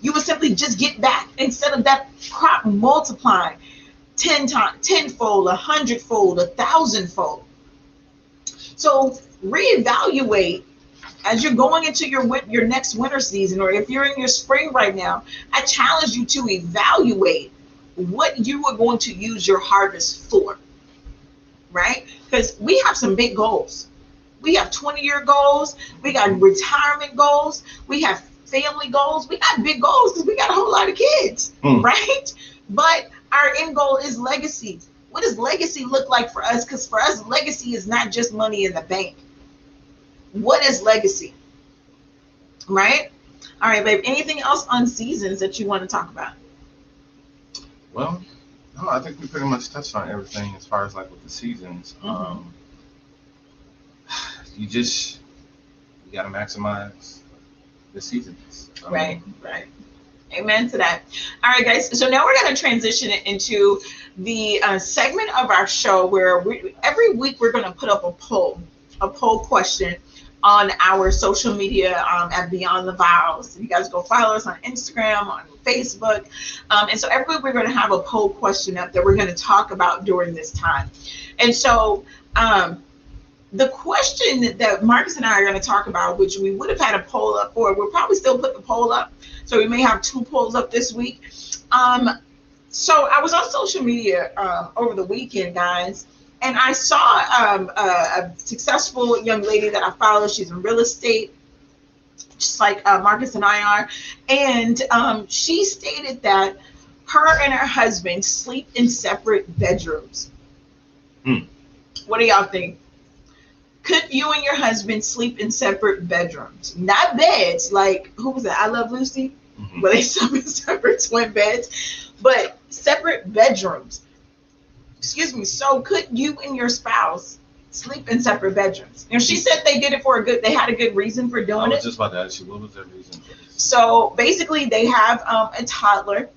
You would simply just get back instead of that crop multiplying 10 times, tenfold, a hundredfold, a thousandfold. So reevaluate as you're going into your your next winter season, or if you're in your spring right now. I challenge you to evaluate what you are going to use your harvest for, right? Because we have some big goals. We have 20 year goals. We got retirement goals. We have family goals. We got big goals because we got a whole lot of kids, Hmm. right? But our end goal is legacy. What does legacy look like for us? Because for us, legacy is not just money in the bank. What is legacy? Right? All right, babe. Anything else on seasons that you want to talk about? Well, no, I think we pretty much touched on everything as far as like with the seasons. Mhm. Um, you just you got to maximize the seasons. Mean, Right, right. Amen to that. All right, guys. So now we're going to transition it into the uh, segment of our show where we, every week we're going to put up a poll, a poll question on our social media um, at Beyond the Vows. You guys go follow us on Instagram, on Facebook. Um, and so every week we're going to have a poll question up that we're going to talk about during this time. And so um, the question that Marcus and I are going to talk about, which we would have had a poll up for, we'll probably still put the poll up. So we may have two polls up this week. Um, so I was on social media um, over the weekend, guys, and I saw um, a, a successful young lady that I follow. She's in real estate, just like uh, Marcus and I are. And um, she stated that her and her husband sleep in separate bedrooms. Hmm. What do y'all think? Could you and your husband sleep in separate bedrooms? Not beds, like who was that? I Love Lucy, mhm. where they sleep in separate twin beds, but separate bedrooms. Excuse me. So could you and your spouse sleep in separate bedrooms? And she said they did it for a good. They had a good reason for I doing was it. just about to ask you, what was their reason? So basically, they have um, a toddler,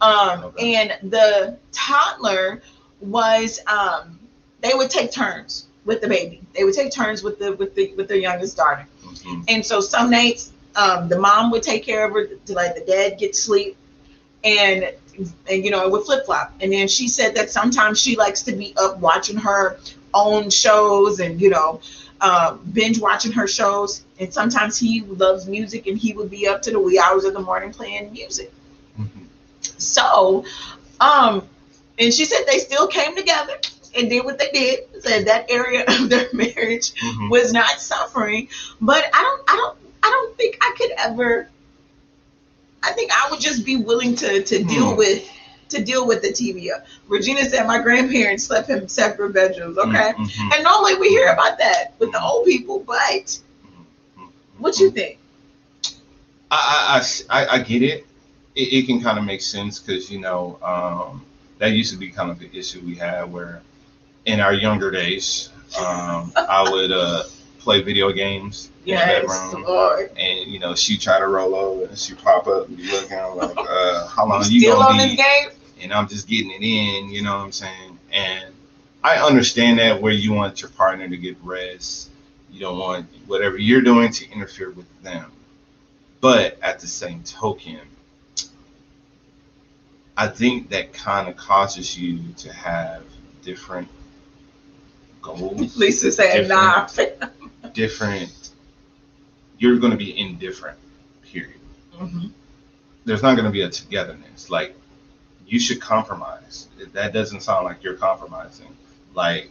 um, Okay. and the toddler was um, they would take turns with the baby. They would take turns with the with the with their youngest daughter. Mhm. And so some nights, um, the mom would take care of her to let the dad get sleep, and and you know it would flip flop. And then she said that sometimes she likes to be up watching her own shows and you know uh, binge watching her shows. And sometimes he loves music and he would be up to the wee hours of the morning playing music. Mhm. So, um, and she said they still came together and did what they did. Said that area of their marriage Mhm. was not suffering. But I don't, I don't, I don't think I could ever. I think I would just be willing to to deal Hmm. with to deal with the TV. Regina said my grandparents slept in separate bedrooms. Okay, Mhm. and normally we hear about that with the old people, but what you think? I, I, I, I get it. It, it can kind of make sense because, you know, um, that used to be kind of the issue we had where in our younger days, um, I would uh, play video games in the bedroom. Lord. And, you know, she try to roll over and she pop up and be looking I'm like, uh, how long You you still on going to this be? game? And I'm just getting it in, you know what I'm saying? And I understand that where you want your partner to get rest, You don't want whatever you're doing to interfere with them. But at the same token, I think that kind of causes you to have different goals. Lisa said, nah. different. You're going to be indifferent. Period. Mhm. There's not going to be a togetherness. Like you should compromise. That doesn't sound like you're compromising. Like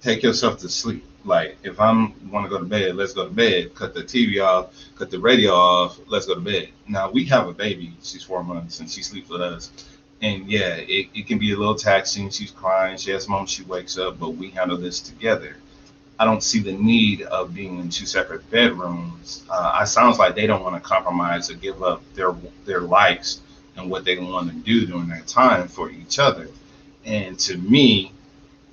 take yourself to sleep. Like if I'm want to go to bed, let's go to bed. Cut the TV off. Cut the radio off. Let's go to bed. Now we have a baby. She's four months and she sleeps with us. And yeah, it, it can be a little taxing. She's crying. She has moments she wakes up, but we handle this together. I don't see the need of being in two separate bedrooms. Uh, it sounds like they don't want to compromise or give up their their likes and what they want to do during that time for each other. And to me,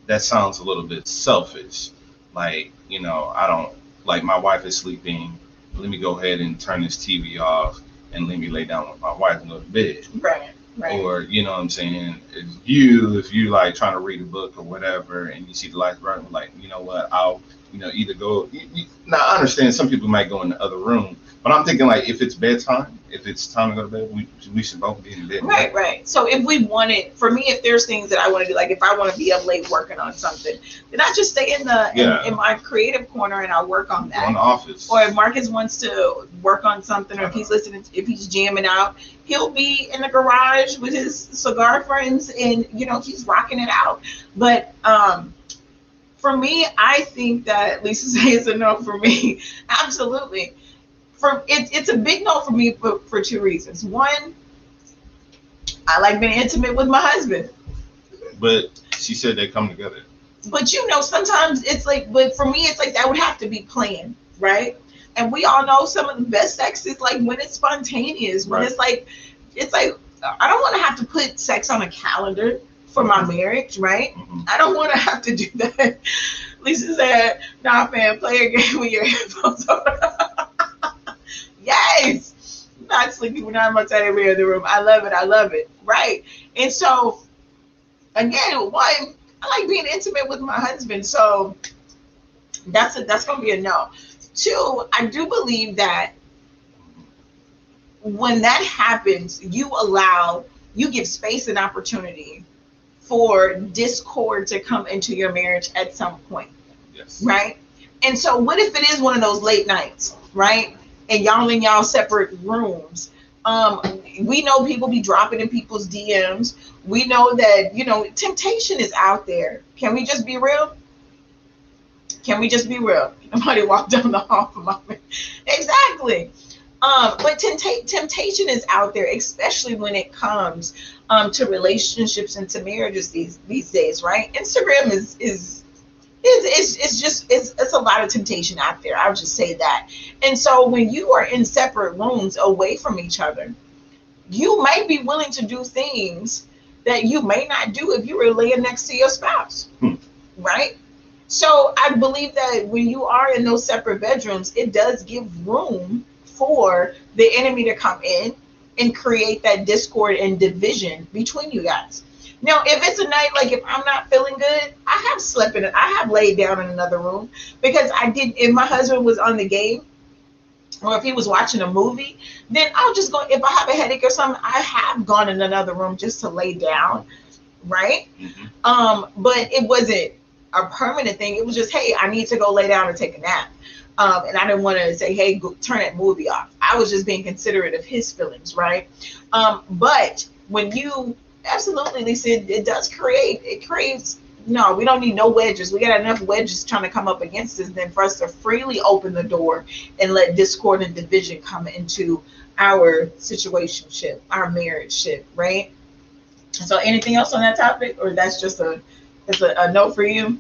that sounds a little bit selfish. Like, you know, I don't like my wife is sleeping. Let me go ahead and turn this TV off and let me lay down with my wife and go to bed. Right. Right. Or, you know what I'm saying? If you, if you like trying to read a book or whatever and you see the lights burning, like, you know what, I'll, you know, either go, you, you, now I understand some people might go in the other room, but I'm thinking like if it's bedtime, if it's time to go to bed, we, we should both be in bed. Right, right. So if we wanted, for me, if there's things that I want to do, like if I want to be up late working on something, then I just stay in the Yeah. in, in my creative corner and I'll work on Go in the office. Or if Marcus wants to work on something, or if he's listening, if he's jamming out, he'll be in the garage with his cigar friends, and you know he's rocking it out. But um, for me, I think that Lisa says a no for me. Absolutely. For it, it's a big no for me for, for two reasons. One, I like being intimate with my husband. but she said they come together. But you know, sometimes it's like, but for me, it's like that would have to be planned, right? And we all know some of the best sex is like when it's spontaneous, when Right. it's like, it's like, I don't want to have to put sex on a calendar for my marriage, right? Mhm. I don't want to have to do that. Lisa said, nah, fam, play a game with your headphones on. yes. Not sleeping when I'm outside every the room. I love it. I love it. Right. And so, again, one, I like being intimate with my husband. So that's a, that's gonna be a no. Two, I do believe that when that happens, you allow, you give space and opportunity for discord to come into your marriage at some point, Yes. right? And so, what if it is one of those late nights, right? And y'all in y'all separate rooms. Um, we know people be dropping in people's DMs. We know that you know temptation is out there. Can we just be real? Can we just be real? Somebody walked down the hall from my exactly. Um, but tempta- temptation is out there, especially when it comes um, to relationships and to marriages these these days, right? Instagram is is is it's, it's just it's, it's a lot of temptation out there. I'll just say that. And so when you are in separate rooms away from each other, you might be willing to do things that you may not do if you were laying next to your spouse, Hmm. right? So I believe that when you are in those separate bedrooms, it does give room for the enemy to come in and create that discord and division between you guys. Now, if it's a night like if I'm not feeling good, I have slept in it. I have laid down in another room because I did. If my husband was on the game, or if he was watching a movie, then I'll just go. If I have a headache or something, I have gone in another room just to lay down, right? Mhm. Um, but it wasn't a permanent thing. It was just, hey, I need to go lay down and take a nap. Um, and I didn't want to say, hey, go, turn that movie off. I was just being considerate of his feelings, right? Um, but when you absolutely, Lisa, it, it does create, it creates. No, we don't need no wedges. We got enough wedges trying to come up against us than for us to freely open the door and let discord and division come into our situationship, our marriage ship, right? So, anything else on that topic, or that's just a, it's a, a no for you?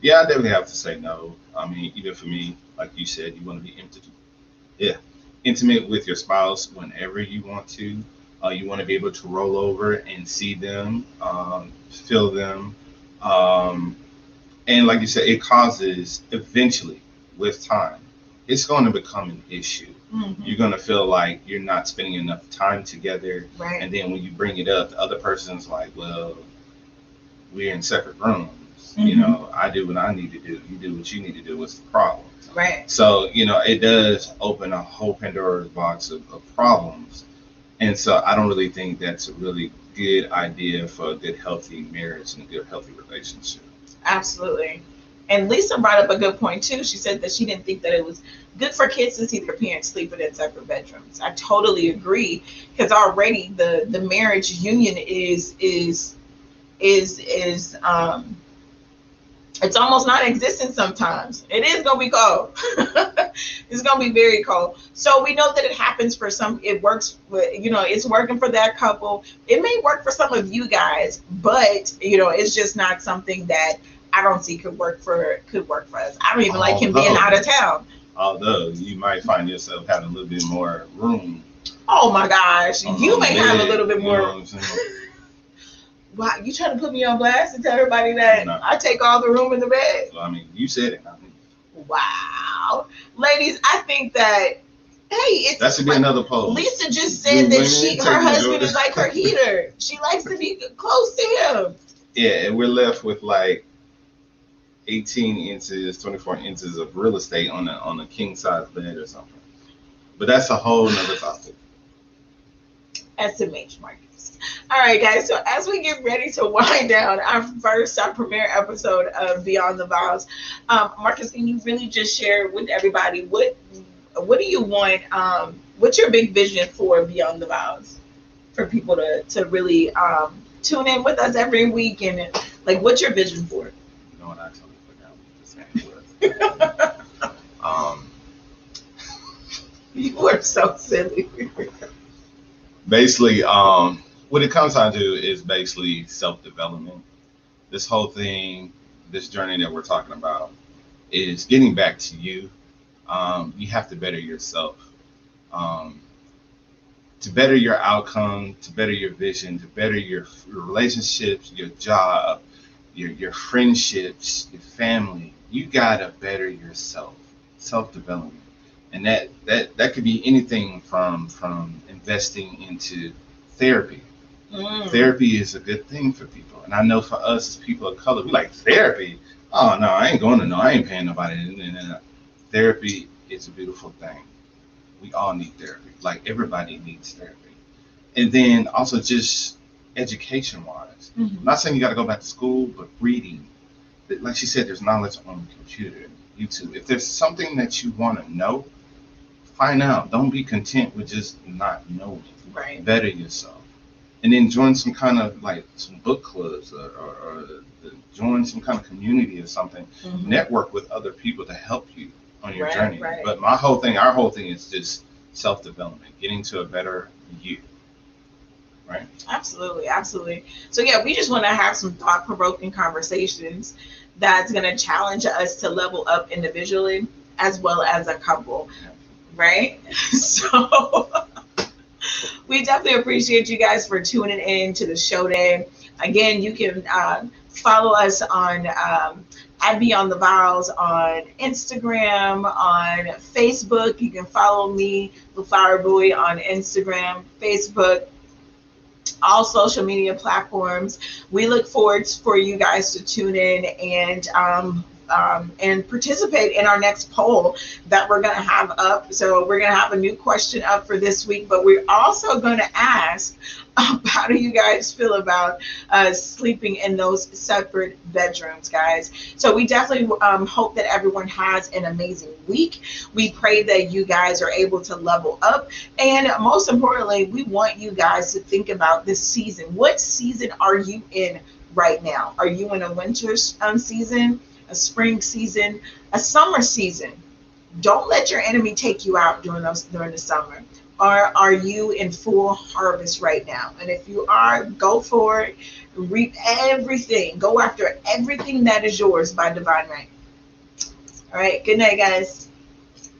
Yeah, I definitely have to say no. I mean, even for me, like you said, you want to be intimate. Yeah, intimate with your spouse whenever you want to. Uh, you want to be able to roll over and see them, um, feel them, um, and like you said, it causes eventually, with time, it's going to become an issue. Mhm. You're going to feel like you're not spending enough time together, Right. and then when you bring it up, the other person's like, "Well, we're in separate rooms." Problems. You know, I do what I need to do. You do what you need to do. What's the problem? Right. So, you know, it does open a whole Pandora's box of, of problems. And so I don't really think that's a really good idea for a good, healthy marriage and a good, healthy relationship. Absolutely. And Lisa brought up a good point too. She said that she didn't think that it was good for kids to see their parents sleeping in separate bedrooms. I totally agree because already the the marriage union is is is is um it's almost non-existent sometimes. It is gonna be cold. it's gonna be very cold. So we know that it happens for some. It works. With, you know, it's working for that couple. It may work for some of you guys, but you know, it's just not something that I don't see could work for could work for us. I don't even like oh, him being out of town. Although you might find yourself having a little bit more room. Oh my gosh, you may have a little bit you know more. what I'm saying? Wow, you trying to put me on blast and tell everybody that No. I take all the room in the bed? So, I mean, you said it. I mean, Wow, ladies, I think that hey, it's that should be another post. Lisa just said that she her husband is like her heater. She likes to be close to him. Yeah, and we're left with like 18 inches, 24 inches of real estate on a on a king size bed or something. But that's a whole nother topic. SMH Marcus. All right, guys. So as we get ready to wind down our first, our premiere episode of Beyond the Vows, um, Marcus, can you really just share with everybody what what do you want? Um, what's your big vision for Beyond the Vows for people to to really um, tune in with us every week and like what's your vision for it? You know what I totally forgot what the um, You are so silly. basically, um, what it comes down to is basically self development. This whole thing, this journey that we're talking about, is getting back to you. Um, you have to better yourself. Um, to better your outcome, to better your vision, to better your, your relationships, your job, your, your friendships, your family, you gotta better yourself. Self development and that that that could be anything from from investing into therapy. Mm. Therapy is a good thing for people, and I know for us as people of color, we like therapy. Oh no, I ain't going to no, I ain't paying nobody. And- and, uh, Therapy is a beautiful thing. We all need therapy. Like everybody needs therapy, and then also just education wise. Mhm. I'm not saying you got to go back to school, but reading. Like she said, there's knowledge on the computer, YouTube. If there's something that you want to know, find out. Don't be content with just not knowing. Right. Better yourself, and then join some kind of like some book clubs or, or, or join some kind of community or something. Mhm. Network with other people to help you on your Right, journey. right. But my whole thing, our whole thing, is just self development, getting to a better you. Right. Absolutely, absolutely. So yeah, we just want to have some thought-provoking conversations that's going to challenge us to level up individually as well as a couple, right? So we definitely appreciate you guys for tuning in to the show day. Again, you can uh, follow us on um, at Beyond the Vows on Instagram, on Facebook. You can follow me, LaFlower Bowie, on Instagram, Facebook, all social media platforms. We look forward for you guys to tune in and um, um, and participate in our next poll that we're going to have up. So we're going to have a new question up for this week, but we're also going to ask, how do you guys feel about uh, sleeping in those separate bedrooms, guys? So we definitely um, hope that everyone has an amazing week. We pray that you guys are able to level up and most importantly, we want you guys to think about this season. What season are you in right now? Are you in a winter um, season, a spring season, a summer season? Don't let your enemy take you out during those during the summer. Or are you in full harvest right now? And if you are, go for it. Reap everything. Go after everything that is yours by divine right. All right. Good night, guys.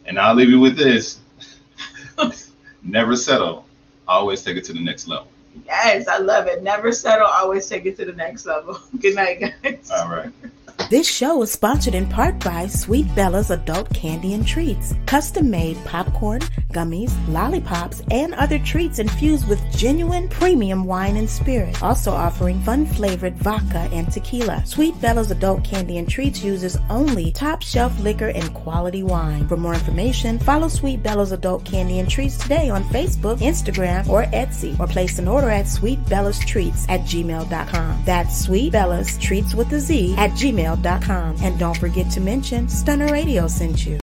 And I'll leave you with this. Never settle. Always take it to the next level. Yes, I love it. Never settle. Always take it to the next level. Good night, guys. All right. This show is sponsored in part by Sweet Bella's Adult Candy and Treats, custom made popcorn, gummies, lollipops, and other treats infused with genuine premium wine and spirit. Also offering fun flavored vodka and tequila. Sweet Bella's Adult Candy and Treats uses only top shelf liquor and quality wine. For more information, follow Sweet Bella's Adult Candy and Treats today on Facebook, Instagram, or Etsy, or place an order at Sweet Bella's Treats at gmail.com. That's Sweet Bella's Treats with a Z at gmail.com. And don't forget to mention Stunner Radio sent you.